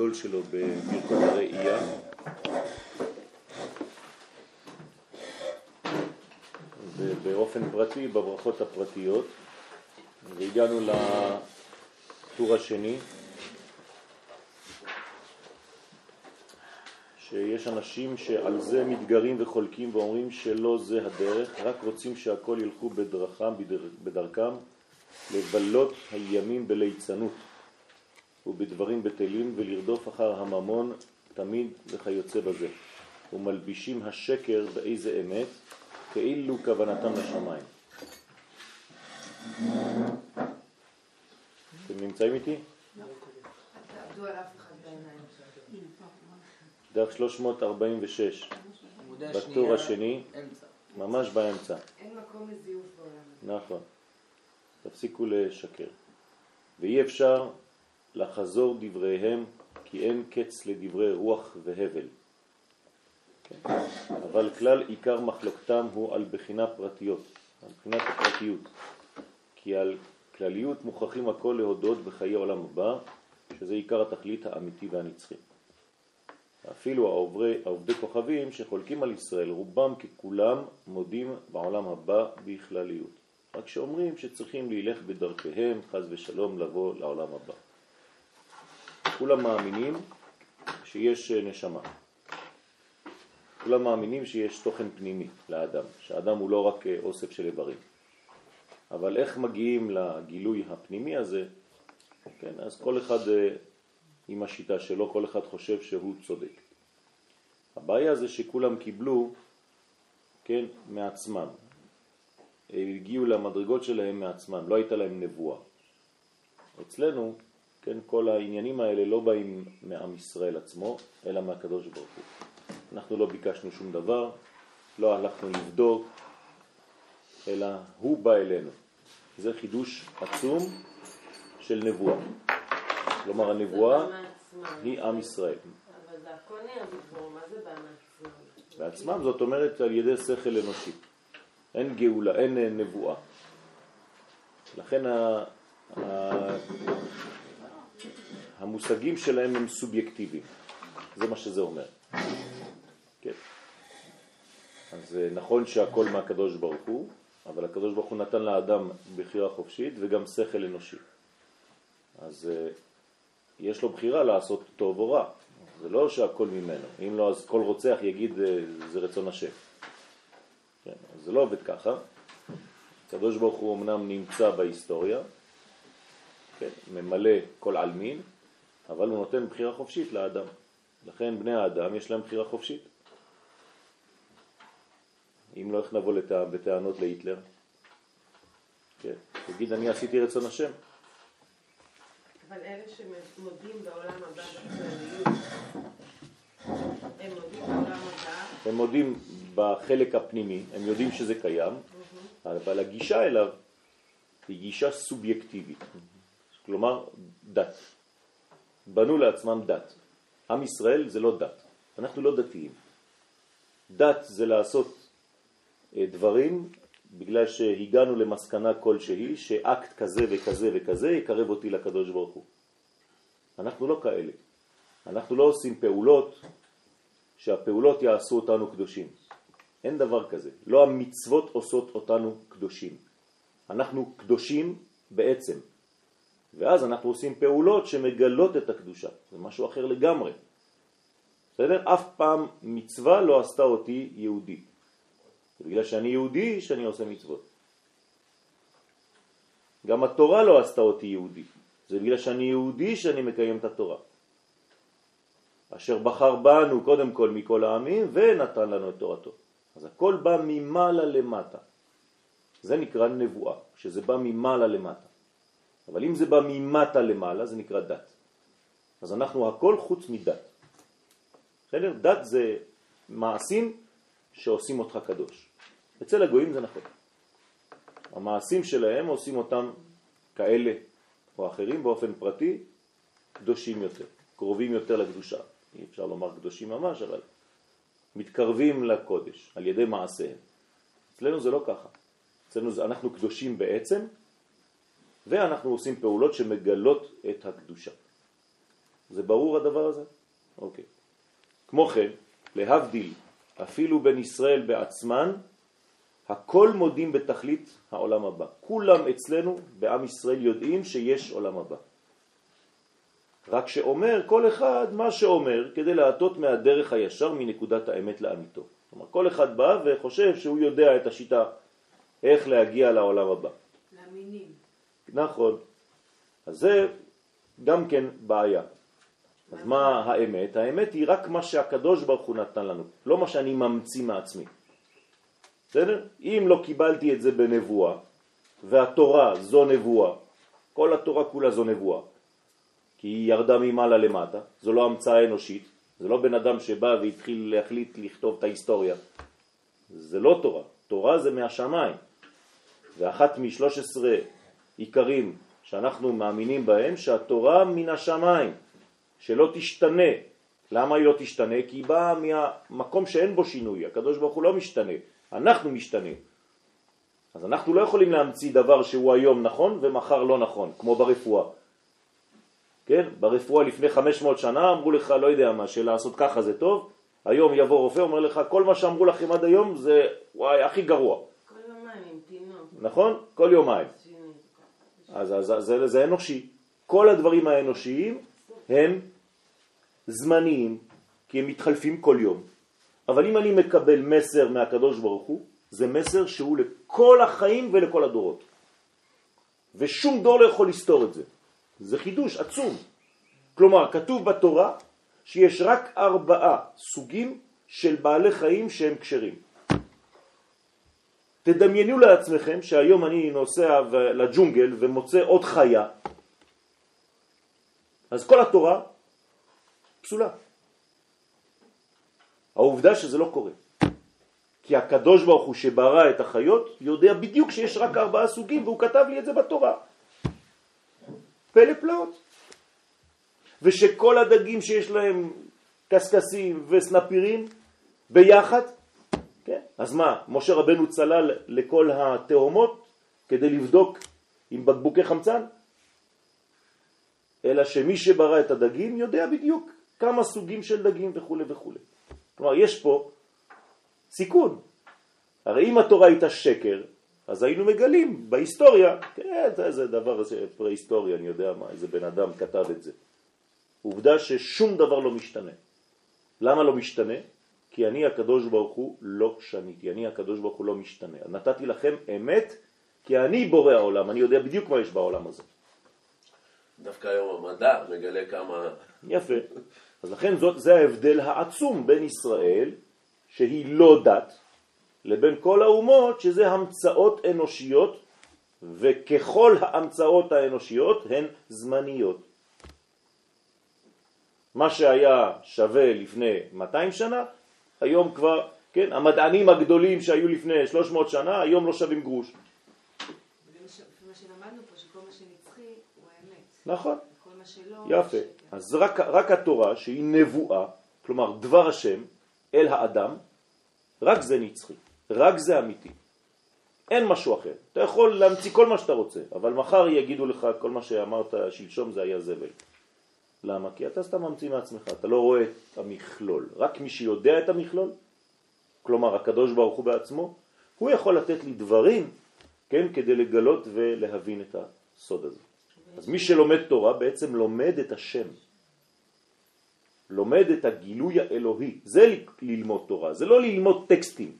הגדול שלו בברכות הראייה. ובאופן פרטי בברכות הפרטיות, והגענו לטור השני, שיש אנשים שעל זה מתגרים וחולקים ואומרים שלא זה הדרך, רק רוצים שהכל ילכו בדרכם, בדרכם, לבלות הימים בליצנות ובדברים בטלים ולרדוף אחר הממון תמיד וכיוצא בזה, ומלבישים השקר באיזה אמת, כאילו כוונתם לשמיים. אתם נמצאים איתי? דף 346, בטור השני, ממש באמצע. אין מקום לזיוף בעולם. נכון. תפסיקו לשקר. ואי אפשר לחזור דבריהם כי אין קץ לדברי רוח והבל. כן. אבל כלל עיקר מחלוקתם הוא על בחינה פרטיות, על בחינת הפרטיות. כי על כלליות מוכרחים הכל להודות בחיי עולם הבא, שזה עיקר התכלית האמיתי והנצחי. אפילו העוברי, העובדי כוכבים שחולקים על ישראל, רובם ככולם מודים בעולם הבא בכלליות. רק שאומרים שצריכים להילך בדרכיהם, חז ושלום, לבוא לעולם הבא. כולם מאמינים שיש נשמה. כולם מאמינים שיש תוכן פנימי לאדם, שהאדם הוא לא רק אוסף של איברים. אבל איך מגיעים לגילוי הפנימי הזה, כן, אז כל אחד אה, עם השיטה שלו, כל אחד חושב שהוא צודק. הבעיה זה שכולם קיבלו, כן, מעצמם. הגיעו למדרגות שלהם מעצמם, לא הייתה להם נבואה. אצלנו, כן, כל העניינים האלה לא באים מעם ישראל עצמו, אלא מהקדוש ברוך הוא. אנחנו לא ביקשנו שום דבר, לא הלכנו לבדוק, אלא הוא בא אלינו. זה חידוש עצום של נבואה. כלומר הנבואה היא עם ישראל. אבל זה הכל נהיה בדבור, מה זה בא מעצמם? בעצמם זאת אומרת על ידי שכל אנושי. אין גאולה, אין נבואה. לכן. ה... המושגים שלהם הם סובייקטיביים. זה מה שזה אומר. כן. אז נכון שהכל מהקדוש ברוך הוא, אבל הקדוש ברוך הוא נתן לאדם בחירה חופשית וגם שכל אנושי. אז אה, יש לו בחירה לעשות טוב או רע. זה לא שהכל ממנו. אם לא, אז כל רוצח יגיד אה, זה רצון השם. כן, אז זה לא עובד ככה. הקדוש ברוך הוא אמנם נמצא בהיסטוריה, כן, ממלא כל עלמין, אבל הוא נותן בחירה חופשית לאדם. לכן בני האדם יש להם בחירה חופשית. אם לא, איך נבוא לת... בטענות להיטלר? כן, תגיד, אני עשיתי רצון השם. אבל אלה שמודים בעולם הבא בכלליות, הם מודים בעולם הבא, הם מודים בחלק הפנימי, הם יודעים שזה קיים, אבל הגישה אליו היא גישה סובייקטיבית, כלומר דת. בנו לעצמם דת. עם ישראל זה לא דת, אנחנו לא דתיים. דת זה לעשות אה, דברים בגלל שהגענו למסקנה כלשהי שאקט כזה וכזה וכזה יקרב אותי לקדוש ברוך הוא. אנחנו לא כאלה. אנחנו לא עושים פעולות שהפעולות יעשו אותנו קדושים. אין דבר כזה. לא המצוות עושות אותנו קדושים. אנחנו קדושים בעצם. ואז אנחנו עושים פעולות שמגלות את הקדושה. זה משהו אחר לגמרי. בסדר? אף פעם מצווה לא עשתה אותי יהודי. זה בגלל שאני יהודי שאני עושה מצוות. גם התורה לא עשתה אותי יהודי. זה בגלל שאני יהודי שאני מקיים את התורה. אשר בחר בנו קודם כל מכל העמים ונתן לנו את תורתו. אז הכל בא ממעלה למטה. זה נקרא נבואה, שזה בא ממעלה למטה. אבל אם זה בא ממטה למעלה זה נקרא דת. אז אנחנו הכל חוץ מדת. בסדר? דת זה מעשים שעושים אותך קדוש. אצל הגויים זה נכון. המעשים שלהם עושים אותם כאלה או אחרים באופן פרטי קדושים יותר, קרובים יותר לקדושה. אי אפשר לומר קדושים ממש, אבל מתקרבים לקודש על ידי מעשיהם. אצלנו זה לא ככה. אצלנו זה, אנחנו קדושים בעצם, ואנחנו עושים פעולות שמגלות את הקדושה. זה ברור הדבר הזה? אוקיי. כמו כן, להבדיל, אפילו בין ישראל בעצמן, הכל מודים בתכלית העולם הבא. כולם אצלנו בעם ישראל יודעים שיש עולם הבא. רק שאומר כל אחד מה שאומר כדי להטות מהדרך הישר מנקודת האמת לאמיתו. כלומר, כל אחד בא וחושב שהוא יודע את השיטה איך להגיע לעולם הבא. מאמינים. נכון. אז זה גם כן בעיה. אז מה האמת? האמת היא רק מה שהקדוש ברוך הוא נתן לנו, לא מה שאני ממציא מעצמי. בסדר? אם לא קיבלתי את זה בנבואה, והתורה זו נבואה, כל התורה כולה זו נבואה, כי היא ירדה ממעלה למטה, זו לא המצאה אנושית, זה לא בן אדם שבא והתחיל להחליט לכתוב את ההיסטוריה. זה לא תורה, תורה זה מהשמיים. ואחת משלוש עשרה עיקרים שאנחנו מאמינים בהם, שהתורה מן השמיים, שלא תשתנה. למה היא לא תשתנה? כי היא באה מהמקום שאין בו שינוי, הקדוש ברוך הוא לא משתנה, אנחנו משתנה. אז אנחנו לא יכולים להמציא דבר שהוא היום נכון ומחר לא נכון, כמו ברפואה. כן? ברפואה לפני 500 שנה אמרו לך, לא יודע מה, שלעשות ככה זה טוב, היום יבוא רופא, אומר לך, כל מה שאמרו לכם עד היום זה וואי, הכי גרוע. כל יומיים תינוק. נכון? כל יומיים. אז, אז, אז זה, זה אנושי. כל הדברים האנושיים הם זמניים, כי הם מתחלפים כל יום. אבל אם אני מקבל מסר מהקדוש ברוך הוא, זה מסר שהוא לכל החיים ולכל הדורות. ושום דור לא יכול לסתור את זה. זה חידוש עצום. כלומר, כתוב בתורה שיש רק ארבעה סוגים של בעלי חיים שהם קשרים. תדמיינו לעצמכם שהיום אני נוסע לג'ונגל ומוצא עוד חיה, אז כל התורה פסולה. העובדה שזה לא קורה. כי הקדוש ברוך הוא שברא את החיות יודע בדיוק שיש רק ארבעה סוגים והוא כתב לי את זה בתורה. פלא פלאות. ושכל הדגים שיש להם קסקסים וסנפירים ביחד, כן? אז מה, משה רבנו צלל לכל התאומות כדי לבדוק עם בקבוקי חמצן? אלא שמי שברא את הדגים יודע בדיוק כמה סוגים של דגים וכו' וכו'. כלומר, יש פה סיכון. הרי אם התורה הייתה שקר, אז היינו מגלים בהיסטוריה, כן, זה דבר, זה פרה-היסטוריה, אני יודע מה, איזה בן אדם כתב את זה. עובדה ששום דבר לא משתנה. למה לא משתנה? כי אני הקדוש ברוך הוא לא שניתי, אני הקדוש ברוך הוא לא משתנה. נתתי לכם אמת, כי אני בורא העולם, אני יודע בדיוק מה יש בעולם הזה. דווקא היום המדע מגלה כמה... יפה. אז לכן זאת, זה ההבדל העצום בין ישראל, שהיא לא דת, לבין כל האומות שזה המצאות אנושיות, וככל ההמצאות האנושיות הן זמניות. מה שהיה שווה לפני 200 שנה, היום כבר, כן, המדענים הגדולים שהיו לפני 300 שנה, היום לא שווים גרוש. מה שלמדנו פה, שכל מה שנצחי הוא האמת. נכון. יפה. אז רק, רק התורה שהיא נבואה, כלומר דבר השם אל האדם, רק זה נצחי. רק זה אמיתי. אין משהו אחר. אתה יכול להמציא כל מה שאתה רוצה, אבל מחר יגידו לך כל מה שאמרת שלשום זה היה זבל. למה? כי אתה סתם ממציא מעצמך, אתה לא רואה את המכלול. רק מי שיודע את המכלול, כלומר הקדוש ברוך הוא בעצמו, הוא יכול לתת לי דברים, כן, כדי לגלות ולהבין את הסוד הזה. אז מי שלומד תורה בעצם לומד את השם. לומד את הגילוי האלוהי. זה ללמוד תורה, זה לא ללמוד טקסטים.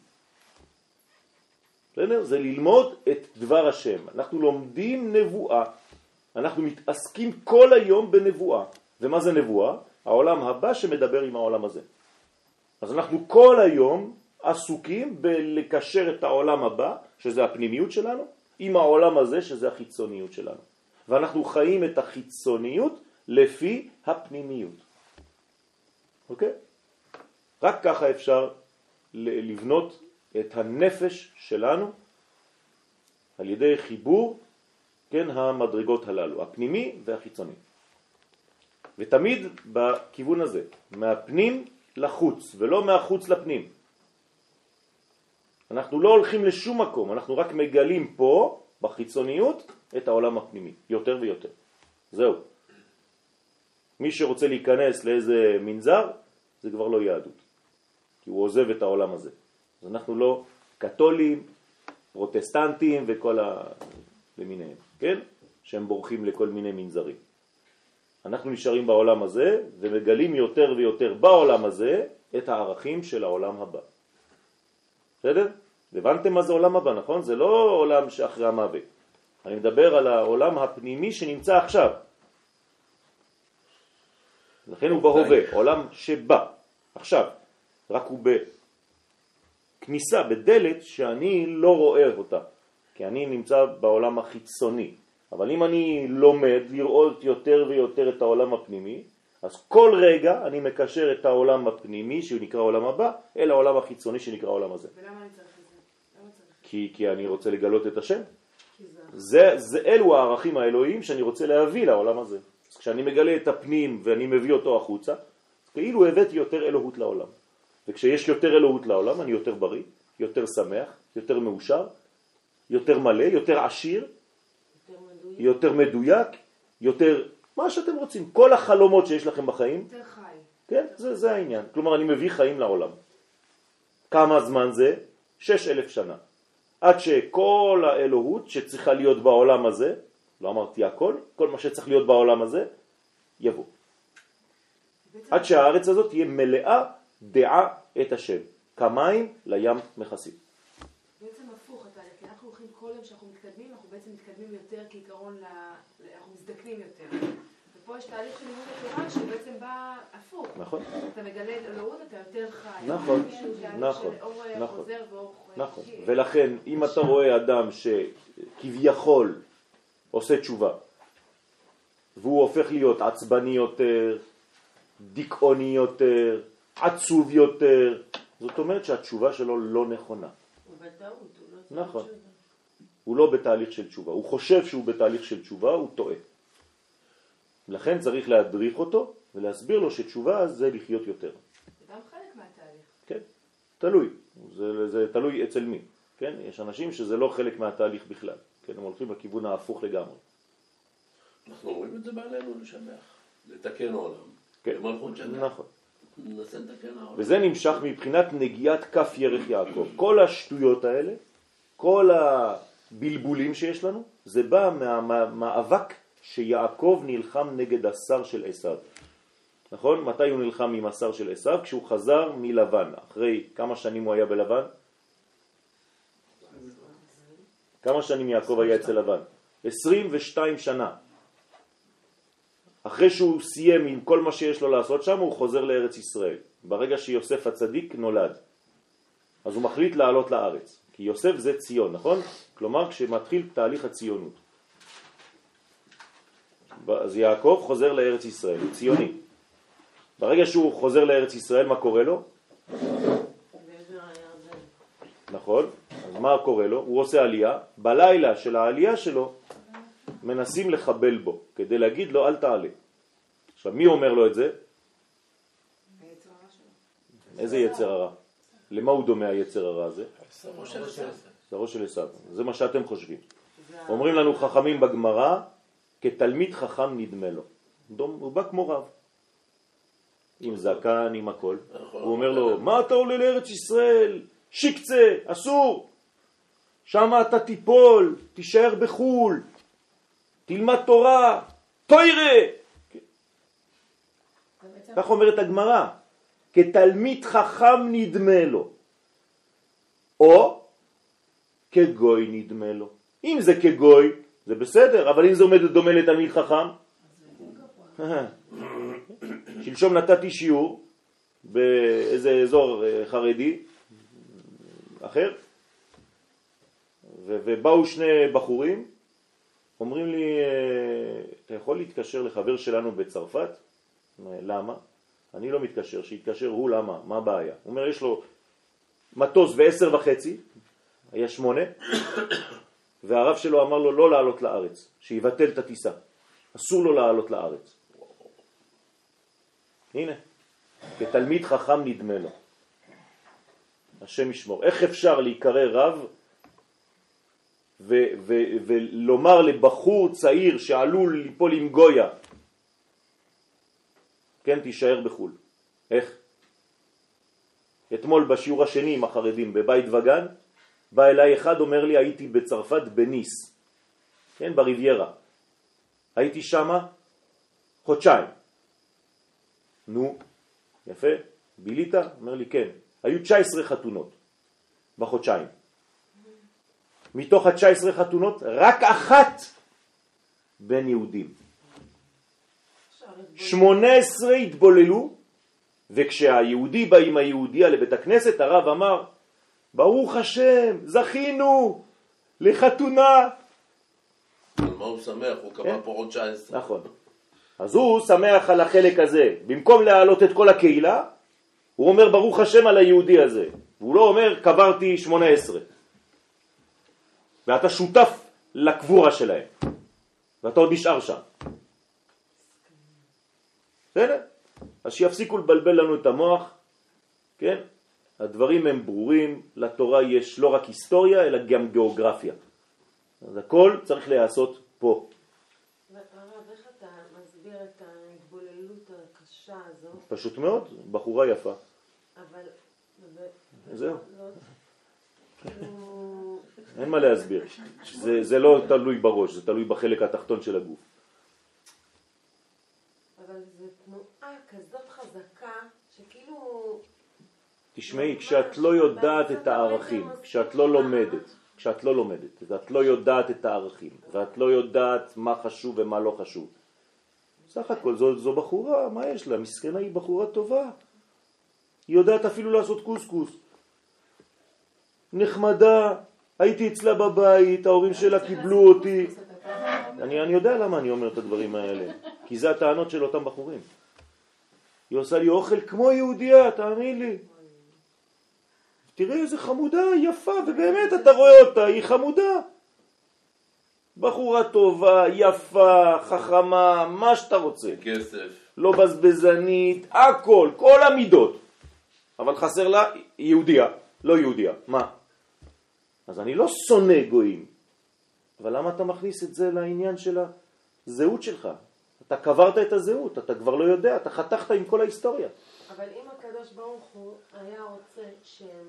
זה ללמוד את דבר השם. אנחנו לומדים נבואה. אנחנו מתעסקים כל היום בנבואה. ומה זה נבואה? העולם הבא שמדבר עם העולם הזה. אז אנחנו כל היום עסוקים בלקשר את העולם הבא, שזה הפנימיות שלנו, עם העולם הזה, שזה החיצוניות שלנו. ואנחנו חיים את החיצוניות לפי הפנימיות. אוקיי? רק ככה אפשר לבנות את הנפש שלנו על ידי חיבור, כן, המדרגות הללו, הפנימי והחיצוני. ותמיד בכיוון הזה, מהפנים לחוץ ולא מהחוץ לפנים. אנחנו לא הולכים לשום מקום, אנחנו רק מגלים פה, בחיצוניות, את העולם הפנימי, יותר ויותר. זהו. מי שרוצה להיכנס לאיזה מנזר, זה כבר לא יהדות, כי הוא עוזב את העולם הזה. אז אנחנו לא קתולים, פרוטסטנטים וכל ה... למיניהם, כן? שהם בורחים לכל מיני מנזרים. אנחנו נשארים בעולם הזה ומגלים יותר ויותר בעולם הזה את הערכים של העולם הבא. בסדר? הבנתם מה זה עולם הבא, נכון? זה לא עולם שאחרי המוות. אני מדבר על העולם הפנימי שנמצא עכשיו. לכן הוא בהווה, עולם שבא, עכשיו, רק הוא בכניסה, בדלת שאני לא רואה אותה, כי אני נמצא בעולם החיצוני. אבל אם אני לומד לראות יותר ויותר את העולם הפנימי, אז כל רגע אני מקשר את העולם הפנימי, שהוא נקרא עולם הבא, אל העולם החיצוני שנקרא העולם הזה. ולמה אני צריך את זה? כי, כי אני רוצה לגלות את השם. זה, זה אלו הערכים האלוהיים שאני רוצה להביא לעולם הזה. אז כשאני מגלה את הפנים ואני מביא אותו החוצה, כאילו הבאתי יותר אלוהות לעולם. וכשיש יותר אלוהות לעולם אני יותר בריא, יותר שמח, יותר מאושר, יותר מלא, יותר עשיר, יותר מדויק, יותר מה שאתם רוצים. כל החלומות שיש לכם בחיים, יותר חי. כן, זה, זה העניין. כלומר, אני מביא חיים לעולם. כמה זמן זה? שש אלף שנה. עד שכל האלוהות שצריכה להיות בעולם הזה, לא אמרתי הכל, כל מה שצריך להיות בעולם הזה, יבוא. עד שהארץ הזאת תהיה מלאה דעה את השם. כמים לים מכסים. בעצם הפוך התהליך, כי אנחנו הולכים כל יום בעצם מתקדמים יותר כעיקרון, ל... אנחנו מזדקנים יותר. ופה יש תהליך של לימוד התורה שבעצם בא הפוך. נכון? אתה מגלה את אלוהות, אתה יותר חי. נכון, נכון, אור נכון. חוזר. נכון. ולכן, אם אתה רואה אדם שכביכול עושה תשובה, והוא הופך להיות עצבני יותר, דיכאוני יותר, עצוב יותר, זאת אומרת שהתשובה שלו לא נכונה. הוא בטעות, הוא לא נכון. תשובה. הוא לא בתהליך של תשובה. הוא חושב שהוא בתהליך של תשובה, הוא טועה. לכן צריך להדריך אותו ולהסביר לו שתשובה זה לחיות יותר. זה גם חלק מהתהליך. כן, תלוי. זה, זה תלוי אצל מי. כן, יש אנשים שזה לא חלק מהתהליך בכלל. כן, הם הולכים לכיוון ההפוך לגמרי. אנחנו אומרים את זה בעלינו לשבח, לתקן עולם. כן, במלכות שבת. נכון. ננסה לתקן העולם. וזה נמשך מבחינת נגיעת כף ירך יעקב. כל השטויות האלה, כל הבלבולים שיש לנו, זה בא מהמאבק שיעקב נלחם נגד השר של עשיו. נכון? מתי הוא נלחם עם השר של עשיו? כשהוא חזר מלבן. אחרי כמה שנים הוא היה בלבן? כמה שנים יעקב היה אצל לבן? 22 שנה. אחרי שהוא סיים עם כל מה שיש לו לעשות שם, הוא חוזר לארץ ישראל. ברגע שיוסף הצדיק נולד. אז הוא מחליט לעלות לארץ. כי יוסף זה ציון, נכון? כלומר, כשמתחיל תהליך הציונות. אז יעקב חוזר לארץ ישראל, הוא ציוני. ברגע שהוא חוזר לארץ ישראל, מה קורה לו? נכון? אז מה קורה לו? הוא עושה עלייה, בלילה של העלייה שלו מנסים לחבל בו, כדי להגיד לו אל תעלה. עכשיו מי אומר לו את זה? איזה יצר הרע? למה הוא דומה היצר הרע הזה? שרו של עשיו. זה מה שאתם חושבים. אומרים לנו חכמים בגמרא, כתלמיד חכם נדמה לו. דום, הוא בא כמו רב. עם זקן, עם הכל. נכון. הוא אומר לו, מה אתה עולה לארץ ישראל? שיקצה, אסור. שם אתה תיפול, תישאר בחול, תלמד תורה, תוירה. כך אומרת הגמרא, כתלמיד חכם נדמה לו, או כגוי נדמה לו. אם זה כגוי, זה בסדר, אבל אם זה עומד דומה לתלמיד חכם, שלשום נתתי שיעור באיזה אזור אה, חרדי אחר, ובאו שני בחורים, אומרים לי, אה, אתה יכול להתקשר לחבר שלנו בצרפת? למה? אני לא מתקשר, שיתקשר הוא למה? מה הבעיה? הוא אומר, יש לו מטוס בעשר וחצי, היה שמונה, והרב שלו אמר לו לא לעלות לארץ, שיבטל את הטיסה. אסור לו לעלות לארץ. הנה, כתלמיד חכם נדמה לו. השם ישמור. איך אפשר להיקרא רב ולומר לבחור צעיר שעלול ליפול עם גויה, כן, תישאר בחו"ל. איך? אתמול בשיעור השני עם החרדים בבית וגן, בא אליי אחד, אומר לי, הייתי בצרפת בניס, כן, בריביירה. הייתי שמה חודשיים. נו, יפה, בילית? אומר לי, כן. היו 19 חתונות בחודשיים. מתוך ה-19 חתונות, רק אחת בין יהודים. 18 התבוללו, וכשהיהודי בא עם היהודיה לבית הכנסת, הרב אמר, ברוך השם, זכינו לחתונה. על מה הוא שמח? הוא קבע כן. פה עוד 19. נכון. אז הוא שמח על החלק הזה. במקום להעלות את כל הקהילה, הוא אומר ברוך השם על היהודי הזה. הוא לא אומר קברתי 18. ואתה שותף לקבורה שלהם. ואתה עוד נשאר שם. בסדר? אז שיפסיקו לבלבל לנו את המוח, כן? הדברים הם ברורים, לתורה יש לא רק היסטוריה, אלא גם גיאוגרפיה. אז הכל צריך להיעשות פה. הרב, איך אתה מסביר את ההתבוללות הקשה הזו? פשוט מאוד, בחורה יפה. אבל... זהו. לא-. אין מה להסביר. זה, זה לא תלוי בראש, זה תלוי בחלק התחתון של הגוף. אבל זו תנועה כזאת חזקה, שכאילו... תשמעי, כשאת לא יודעת את הערכים, כשאת לא לומדת, כשאת לא לומדת, ואת לא יודעת את הערכים, ואת לא יודעת מה חשוב ומה לא חשוב, סך הכל זו, זו בחורה, מה יש לה? מסכנה היא בחורה טובה. היא יודעת אפילו לעשות קוסקוס. נחמדה, הייתי אצלה בבית, ההורים שלה קיבלו אותי. אני, אני יודע למה אני אומר את הדברים האלה, כי זה הטענות של אותם בחורים. היא עושה לי אוכל כמו יהודייה, תאמין לי. תראה איזה חמודה, יפה, ובאמת אתה רואה אותה, היא חמודה. בחורה טובה, יפה, חכמה, מה שאתה רוצה. כסף. לא בזבזנית, הכל, כל המידות. אבל חסר לה יהודייה, לא יהודייה. מה? אז אני לא שונא גויים. אבל למה אתה מכניס את זה לעניין של הזהות שלך? אתה קברת את הזהות, אתה כבר לא יודע, אתה חתכת עם כל ההיסטוריה. אבל אם הקדוש ברוך הוא היה רוצה שהם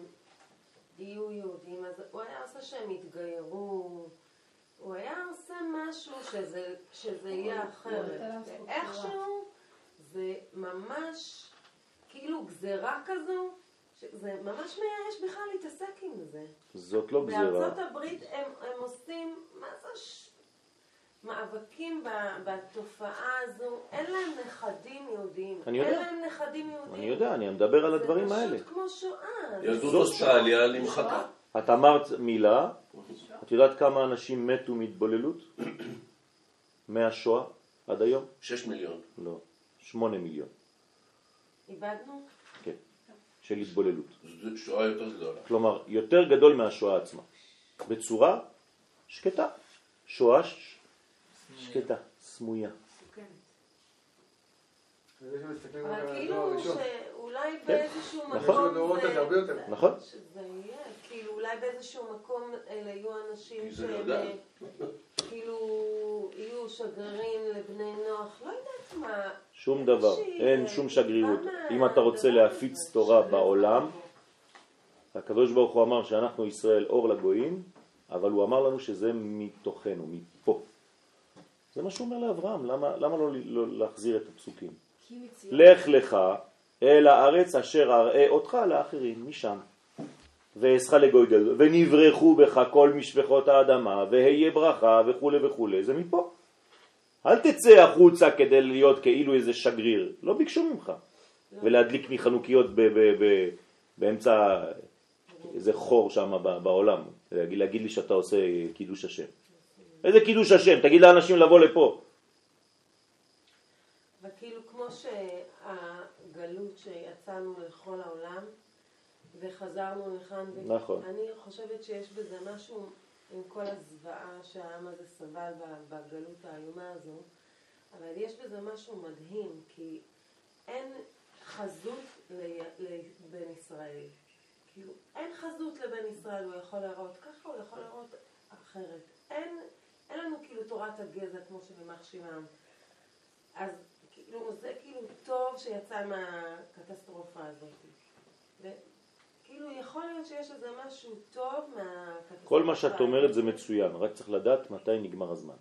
יהיו יהודים, אז הוא היה עושה שהם יתגיירו, הוא היה עושה משהו שזה, שזה יהיה אחרת. ואיכשהו זה ממש כאילו גזרה כזו, שזה ממש מייאש בכלל להתעסק עם זה. זאת לא גזירה. בארצות הברית הם, הם עושים, מה זה ש... מאבקים ב- בתופעה הזו, אין להם נכדים יהודים. אני יודע. אין להם נכדים יהודים. אני יודע, אני מדבר על הדברים זה האלה. פשוט כמו שואה. יהדות אוסטרליה נמחקה. את אמרת מילה, את יודעת כמה אנשים מתו מהתבוללות? מהשואה עד היום? 6 מיליון. לא, שמונה מיליון, איבדנו? כן, של התבוללות. זו שואה יותר גדולה. כלומר, יותר גדול מהשואה עצמה. בצורה שקטה. שואה. שקטה, סמויה. זה אבל כאילו. שאולי כן, באיזשהו נכון. מקום יותר. נכון. שזה יהיה, כאילו אולי באיזשהו מקום אלה יהיו אנשים זה שהם נודע. אה, כאילו יהיו שגרירים לבני נוח, לא יודעת מה. שום דבר, אין אה, שום שגרירות. מה אם אתה רוצה להפיץ תורה בעולם, הקדוש ברוך הוא אמר שאנחנו ישראל אור לגויים, אבל הוא אמר לנו שזה מתוכנו, מפה. זה מה שהוא אומר לאברהם, למה, למה לא, לא להחזיר את הפסוקים? לך לך אל הארץ אשר אראה אותך לאחרים, משם. ואעשך לגוי גדול, ונברחו בך כל משפחות האדמה, והיה ברכה וכו' וכו', זה מפה. אל תצא החוצה כדי להיות כאילו איזה שגריר, לא ביקשו ממך. ולהדליק לי חנוכיות ב- ב- ב- באמצע איזה חור שם בעולם, להגיד, להגיד לי שאתה עושה קידוש השם. איזה קידוש השם? תגיד לאנשים לבוא לפה. וכאילו כמו שהגלות שיצאנו לכל העולם וחזרנו לכאן, נכון. אני חושבת שיש בזה משהו עם כל הזוועה שהעם הזה סבל בגלות האיומה הזו, אבל יש בזה משהו מדהים, כי אין חזות לבן ישראל. כאילו, אין חזות לבן ישראל, הוא יכול להראות ככה, הוא יכול להראות אחרת. אין, אין לנו כאילו תורת הגזע כמו שבמח שמם. אז כאילו, זה כאילו טוב שיצא מהקטסטרופה הזאת. כאילו, יכול להיות שיש איזה משהו טוב מהקטסטרופה. כל מה שאת אומרת זה מצוין, רק צריך לדעת מתי נגמר הזמן.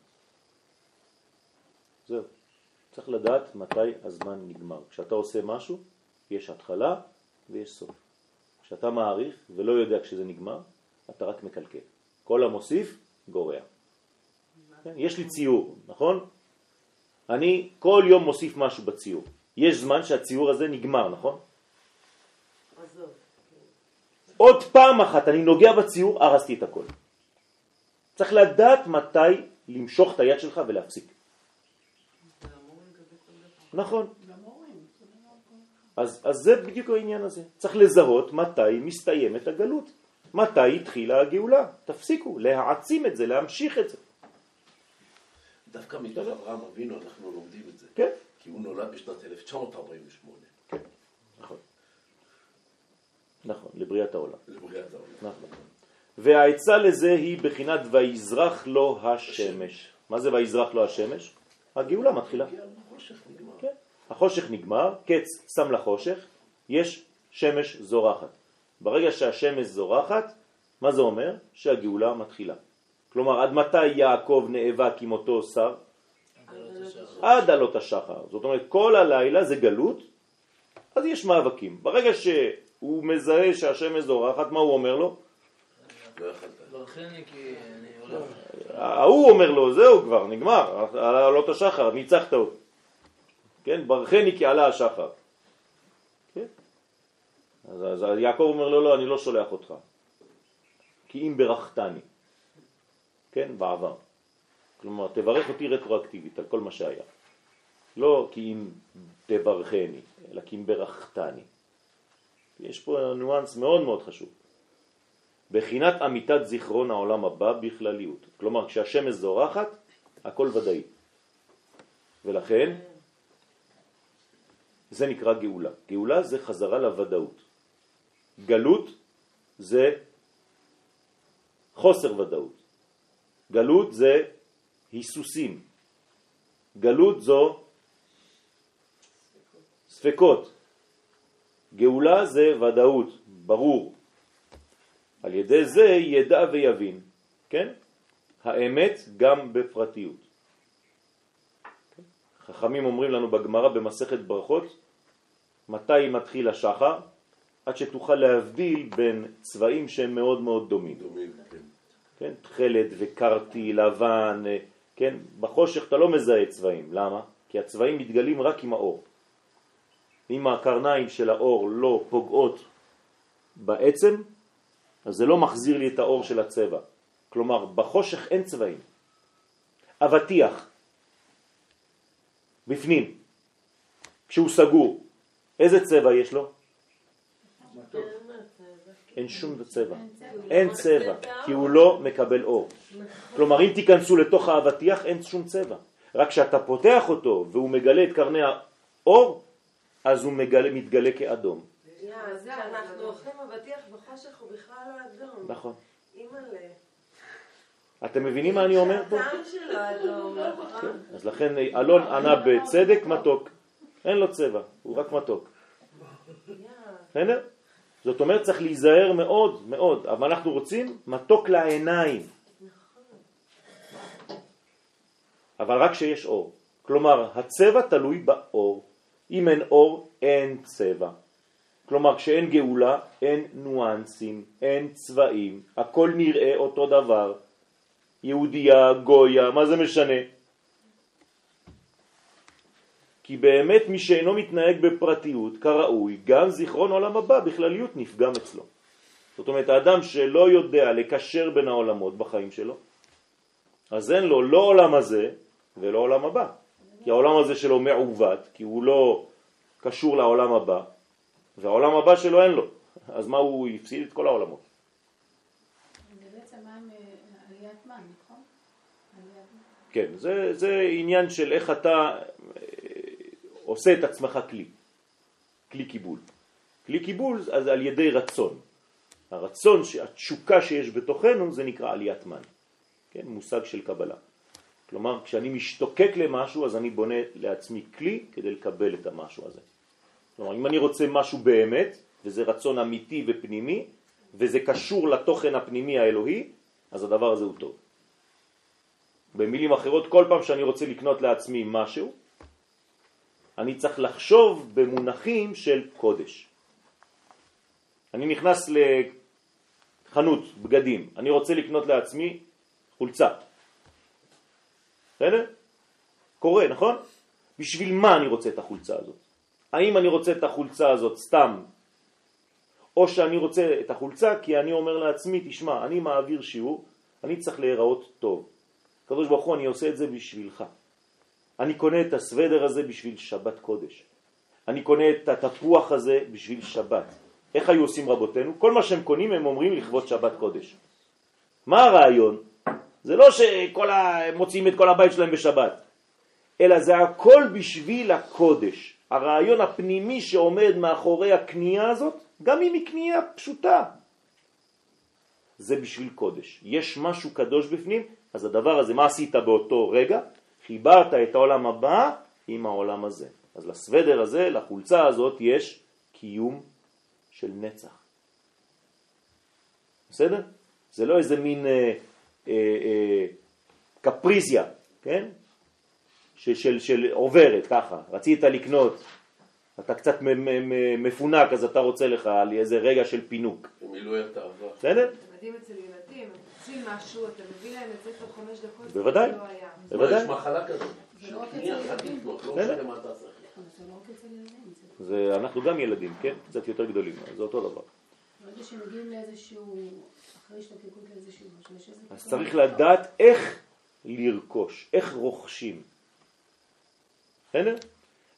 זהו. צריך לדעת מתי הזמן נגמר. כשאתה עושה משהו, יש התחלה ויש סוף. כשאתה מעריך ולא יודע כשזה נגמר, אתה רק מקלקל. כל המוסיף גורע. כן? יש לי ציור, נכון? אני כל יום מוסיף משהו בציור. יש זמן שהציור הזה נגמר, נכון? עוד פעם אחת אני נוגע בציור, הרסתי את הכל. צריך לדעת מתי למשוך את היד שלך ולהפסיק. נכון. אז, אז זה בדיוק העניין הזה. צריך לזהות מתי מסתיימת הגלות, מתי התחילה הגאולה. תפסיקו להעצים את זה, להמשיך את זה. דווקא מתוך אברהם אבינו אנחנו לומדים את זה. כן. כי הוא נולד בשנת 1948, נכון. נכון, לבריאת העולם. לבריאת העולם. נכון. והעצה לזה היא בחינת ויזרח לו השמש. מה זה ויזרח לו השמש? הגאולה מתחילה. כן. החושך נגמר, קץ שם לחושך, יש שמש זורחת. ברגע שהשמש זורחת, מה זה אומר? שהגאולה מתחילה. כלומר, עד מתי יעקב נאבק עם אותו שר? עד עלות השחר. זאת אומרת, כל הלילה זה גלות, אז יש מאבקים. ברגע שהוא מזהה שהשמש זורחת, מה הוא אומר לו? לא אני הולך. ההוא אומר לו, זהו כבר, נגמר, על עלות השחר, ניצחת אותו. כן, ברכני כי עלה השחר. כן? אז, אז יעקב אומר לו, לא, אני לא שולח אותך. כי אם ברכתני. כן, בעבר. כלומר, תברך אותי רטרואקטיבית על כל מה שהיה. לא כי אם תברכני, אלא כי אם ברכתני. יש פה ניואנס מאוד מאוד חשוב. בחינת אמיתת זיכרון העולם הבא בכלליות. כלומר, כשהשמש זורחת, הכל ודאי. ולכן, זה נקרא גאולה. גאולה זה חזרה לוודאות. גלות זה חוסר ודאות. גלות זה היסוסים. גלות זו ספקות. גאולה זה ודאות, ברור. על ידי זה ידע ויבין, כן? האמת גם בפרטיות. חכמים אומרים לנו בגמרא במסכת ברכות, מתי מתחיל השחר? עד שתוכל להבדיל בין צבעים שהם מאוד מאוד דומים. דומים, כן. כן? תכלת וקרתי, לבן, אה, כן? בחושך אתה לא מזהה צבעים. למה? כי הצבעים מתגלים רק עם האור. אם הקרניים של האור לא פוגעות בעצם, אז זה לא מחזיר לי את האור של הצבע. כלומר, בחושך אין צבעים. אבטיח, בפנים, כשהוא סגור, איזה צבע יש לו? אין שום צבע. אין צבע, כי הוא לא מקבל אור. כלומר, אם תיכנסו לתוך האבטיח, אין שום צבע. רק כשאתה פותח אותו והוא מגלה את קרני האור, אז הוא מגלה, מתגלה כאדום. אז כשאנחנו אוכלים אבטיח בחושך הוא בכלל לא אדום. נכון. אתם מבינים מה אני אומר פה? נכון? אז לכן אלון ענה בצדק מתוק. אין לו צבע, הוא רק מתוק. בסדר? זאת אומרת צריך להיזהר מאוד מאוד, אבל אנחנו רוצים מתוק לעיניים. אבל רק שיש אור. כלומר, הצבע תלוי באור. אם אין אור, אין צבע. כלומר, כשאין גאולה, אין ניואנסים, אין צבעים, הכל נראה אותו דבר. יהודייה, גויה, מה זה משנה? כי באמת מי שאינו מתנהג בפרטיות כראוי, גם זיכרון עולם הבא בכלליות נפגם אצלו. זאת אומרת, האדם שלא יודע לקשר בין העולמות בחיים שלו, אז אין לו לא עולם הזה ולא עולם הבא. כי העולם הזה שלו מעוות, כי הוא לא קשור לעולם הבא, והעולם הבא שלו אין לו. אז מה, הוא הפסיד את כל העולמות. אה, נכון? כן, זה, זה עניין של איך אתה עושה את עצמך כלי, כלי קיבול. כלי קיבול אז על ידי רצון. הרצון, התשוקה שיש בתוכנו זה נקרא עליית מן, כן? מושג של קבלה. כלומר, כשאני משתוקק למשהו, אז אני בונה לעצמי כלי כדי לקבל את המשהו הזה. כלומר, אם אני רוצה משהו באמת, וזה רצון אמיתי ופנימי, וזה קשור לתוכן הפנימי האלוהי, אז הדבר הזה הוא טוב. במילים אחרות, כל פעם שאני רוצה לקנות לעצמי משהו, אני צריך לחשוב במונחים של קודש. אני נכנס לחנות בגדים, אני רוצה לקנות לעצמי חולצה. בסדר? קורה, נכון? בשביל מה אני רוצה את החולצה הזאת? האם אני רוצה את החולצה הזאת סתם, או שאני רוצה את החולצה כי אני אומר לעצמי, תשמע, אני מעביר שיעור, אני צריך להיראות טוב. קדוש ברוך הוא, אני עושה את זה בשבילך. אני קונה את הסוודר הזה בשביל שבת קודש. אני קונה את התפוח הזה בשביל שבת. איך היו עושים רבותינו? כל מה שהם קונים הם אומרים לכבוד שבת קודש. מה הרעיון? זה לא שהם מוציאים את כל הבית שלהם בשבת, אלא זה הכל בשביל הקודש. הרעיון הפנימי שעומד מאחורי הקנייה הזאת, גם אם היא קנייה פשוטה, זה בשביל קודש. יש משהו קדוש בפנים, אז הדבר הזה, מה עשית באותו רגע? חיברת את העולם הבא עם העולם הזה. אז לסוודר הזה, לחולצה הזאת, יש קיום של נצח. בסדר? זה לא איזה מין אה, אה, אה, קפריזיה, כן? של, של, של עוברת ככה, רצית לקנות, אתה קצת מפונק אז אתה רוצה לך על איזה רגע של פינוק. מילוי התאווה. בסדר? מדהים אצל ילדים, רוצים משהו, אתה מביא להם את זה תוך חמש דקות, בוודאי. זה לא היה. בוודאי. יש מחלה כזאת. זה לא שקנייה אחת. לקנות, לא בסדר. משנה מה אתה צריך. לא זה, אנחנו גם ילדים, כן? קצת יותר גדולים, זה אותו דבר. ברגע שמגיעים לאיזשהו, אחרי השתוקקות לאיזשהו משהו, יש איזה... אז צריך לדעת איך לרכוש, איך רוכשים. בסדר?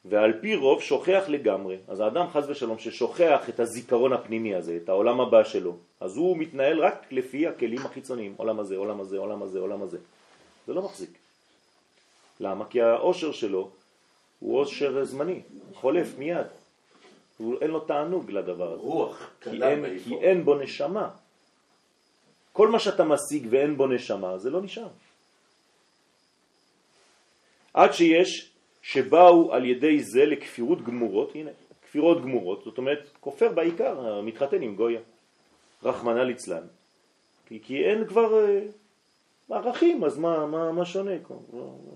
ועל פי רוב שוכח לגמרי. אז האדם חז ושלום ששוכח את הזיכרון הפנימי הזה, את העולם הבא שלו, אז הוא מתנהל רק לפי הכלים החיצוניים, עולם הזה, עולם הזה, עולם הזה, עולם הזה. זה לא מחזיק. למה? כי העושר שלו הוא עושר זמני, חולף מיד. הוא, אין לו תענוג לדבר הזה. רוח כי אין. כי אין בו נשמה. כל מה שאתה משיג ואין בו נשמה, זה לא נשאר. עד שיש שבאו על ידי זה לכפירות גמורות, הנה, כפירות גמורות, זאת אומרת, כופר בעיקר, מתחתן עם גויה, רחמנא ליצלן, כי, כי אין כבר אה, ערכים, אז מה, מה, מה שונה?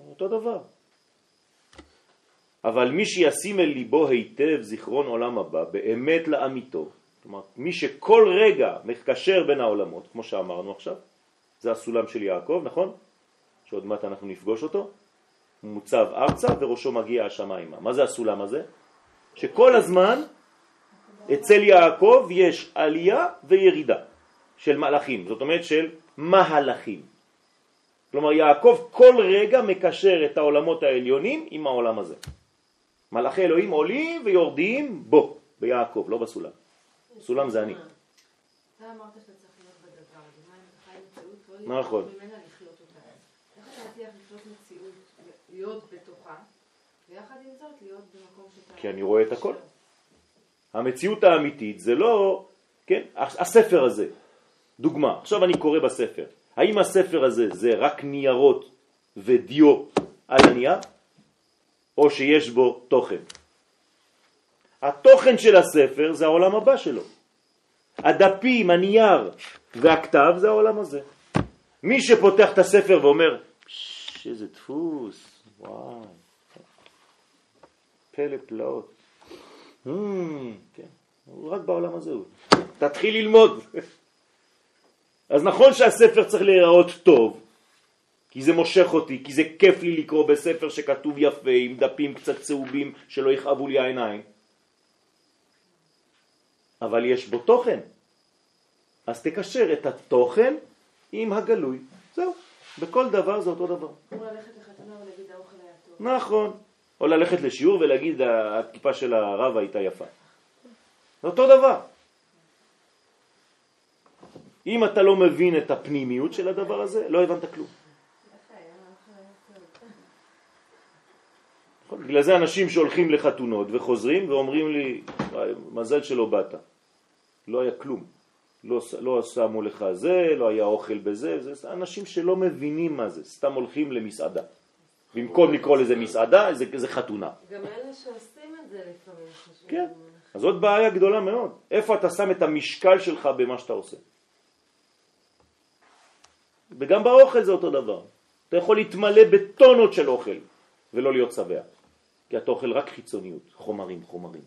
אותו דבר. אבל מי שישים אל ליבו היטב זיכרון עולם הבא, באמת לאמיתו, כלומר, מי שכל רגע מקשר בין העולמות, כמו שאמרנו עכשיו, זה הסולם של יעקב, נכון? שעוד מעט אנחנו נפגוש אותו, הוא מוצב ארצה וראשו מגיע השמיימה. מה זה הסולם הזה? שכל הזמן אצל יעקב יש עלייה וירידה של מלאכים, זאת אומרת של מהלכים. כלומר יעקב כל רגע מקשר את העולמות העליונים עם העולם הזה. מלאכי אלוהים עולים ויורדים בו, ביעקב, לא בסולם. סולם זה אני. אתה אמרת שאתה צריך להיות בדבר הזה, מה אם אתה חי מציאות, לא נכון. ממנה לחיות אותה. איך אתה מצליח לחיות מציאות, להיות בתוכה, ויחד עם זאת להיות במקום שאתה... כי אני רואה את הכל. המציאות האמיתית זה לא, כן, הספר הזה, דוגמה, עכשיו אני קורא בספר, האם הספר הזה זה רק ניירות ודיו על הנייר, או שיש בו תוכן? התוכן של הספר זה העולם הבא שלו. הדפים, הנייר והכתב זה העולם הזה. מי שפותח את הספר ואומר, "ש, איזה דפוס, וואו, פלא פלאות. Hmm, כן, הוא רק בעולם הזה הוא. תתחיל ללמוד. אז נכון שהספר צריך להיראות טוב, כי זה מושך אותי, כי זה כיף לי לקרוא בספר שכתוב יפה, עם דפים קצת צהובים שלא יכאבו לי העיניים. אבל יש בו תוכן. אז תקשר את התוכן עם הגלוי. זהו, בכל דבר זה אותו דבר. נכון. או ללכת לשיעור ולהגיד הכיפה של הרב הייתה יפה. זה אותו דבר. אם אתה לא מבין את הפנימיות של הדבר הזה, לא הבנת כלום. נכון? בגלל זה אנשים שהולכים לחתונות וחוזרים ואומרים לי, "וואי, מזל שלא באת. לא היה כלום. לא, לא שמו לך זה, לא היה אוכל בזה, זה אנשים שלא מבינים מה זה, סתם הולכים למסעדה. במקום לקרוא לזה מסעדה, זה, זה חתונה. גם אלה שעושים את זה לפעמים. כן. אז זאת בעיה גדולה מאוד. איפה אתה שם את המשקל שלך במה שאתה עושה? וגם באוכל זה אותו דבר. אתה יכול להתמלא בטונות של אוכל ולא להיות שבע. כי אתה אוכל רק חיצוניות, חומרים, חומרים.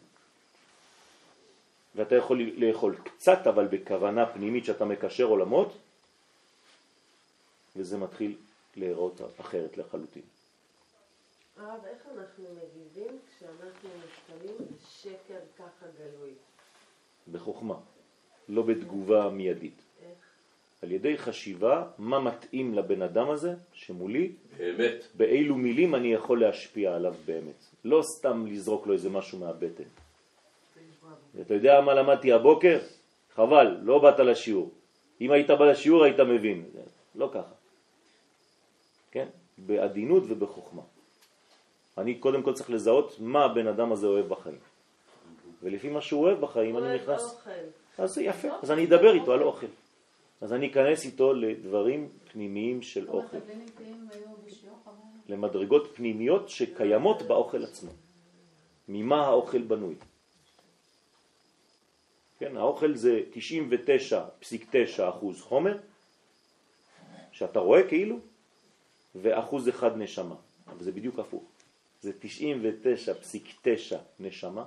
ואתה יכול לאכול קצת, אבל בכוונה פנימית שאתה מקשר עולמות, וזה מתחיל להיראות אחרת לחלוטין. הרב, איך אנחנו מגיבים כשאנחנו נתקלים בשקר ככה גלוי? בחוכמה, לא בתגובה מיידית. איך? על ידי חשיבה מה מתאים לבן אדם הזה שמולי, באמת. באילו מילים אני יכול להשפיע עליו באמת. לא סתם לזרוק לו איזה משהו מהבטן. אתה יודע מה למדתי הבוקר? חבל, לא באת לשיעור. אם היית בא לשיעור היית מבין. לא ככה. כן? בעדינות ובחוכמה. אני קודם כל צריך לזהות מה הבן אדם הזה אוהב בחיים. ולפי מה שהוא אוהב בחיים אני נכנס... אוכל. אז זה יפה, אז אני אדבר איתו על אוכל. אז אני אכנס איתו לדברים פנימיים של אוכל. למדרגות פנימיות שקיימות באוכל עצמו. ממה האוכל בנוי. כן, האוכל זה 99.9 אחוז חומר, שאתה רואה כאילו, ואחוז אחד נשמה. אבל זה בדיוק הפוך. זה 99.9 נשמה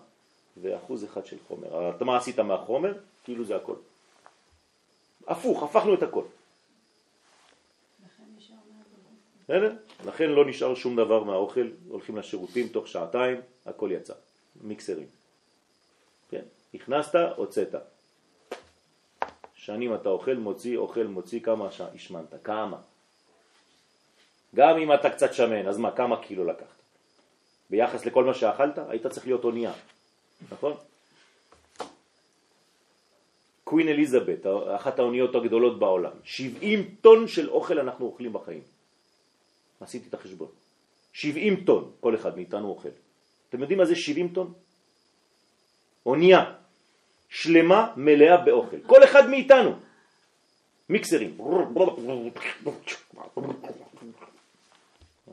ואחוז אחד של חומר. אתה מה עשית מהחומר? כאילו זה הכל. הפוך, הפכנו את הכל. בסדר? לכן לא נשאר שום דבר מהאוכל, הולכים לשירותים תוך שעתיים, הכל יצא, מיקסרים. כן? הכנסת, הוצאת. שנים אתה אוכל, מוציא, אוכל, מוציא, כמה השמנת? כמה? גם אם אתה קצת שמן, אז מה, כמה קילו לקחת? ביחס לכל מה שאכלת, היית צריך להיות אונייה, נכון? קווין אליזבת, אחת האוניות הגדולות בעולם, 70 טון של אוכל אנחנו אוכלים בחיים. עשיתי את החשבון. 70 טון כל אחד מאיתנו אוכל. אתם יודעים מה זה 70 טון? אונייה שלמה מלאה באוכל. כל אחד מאיתנו. מיקסרים.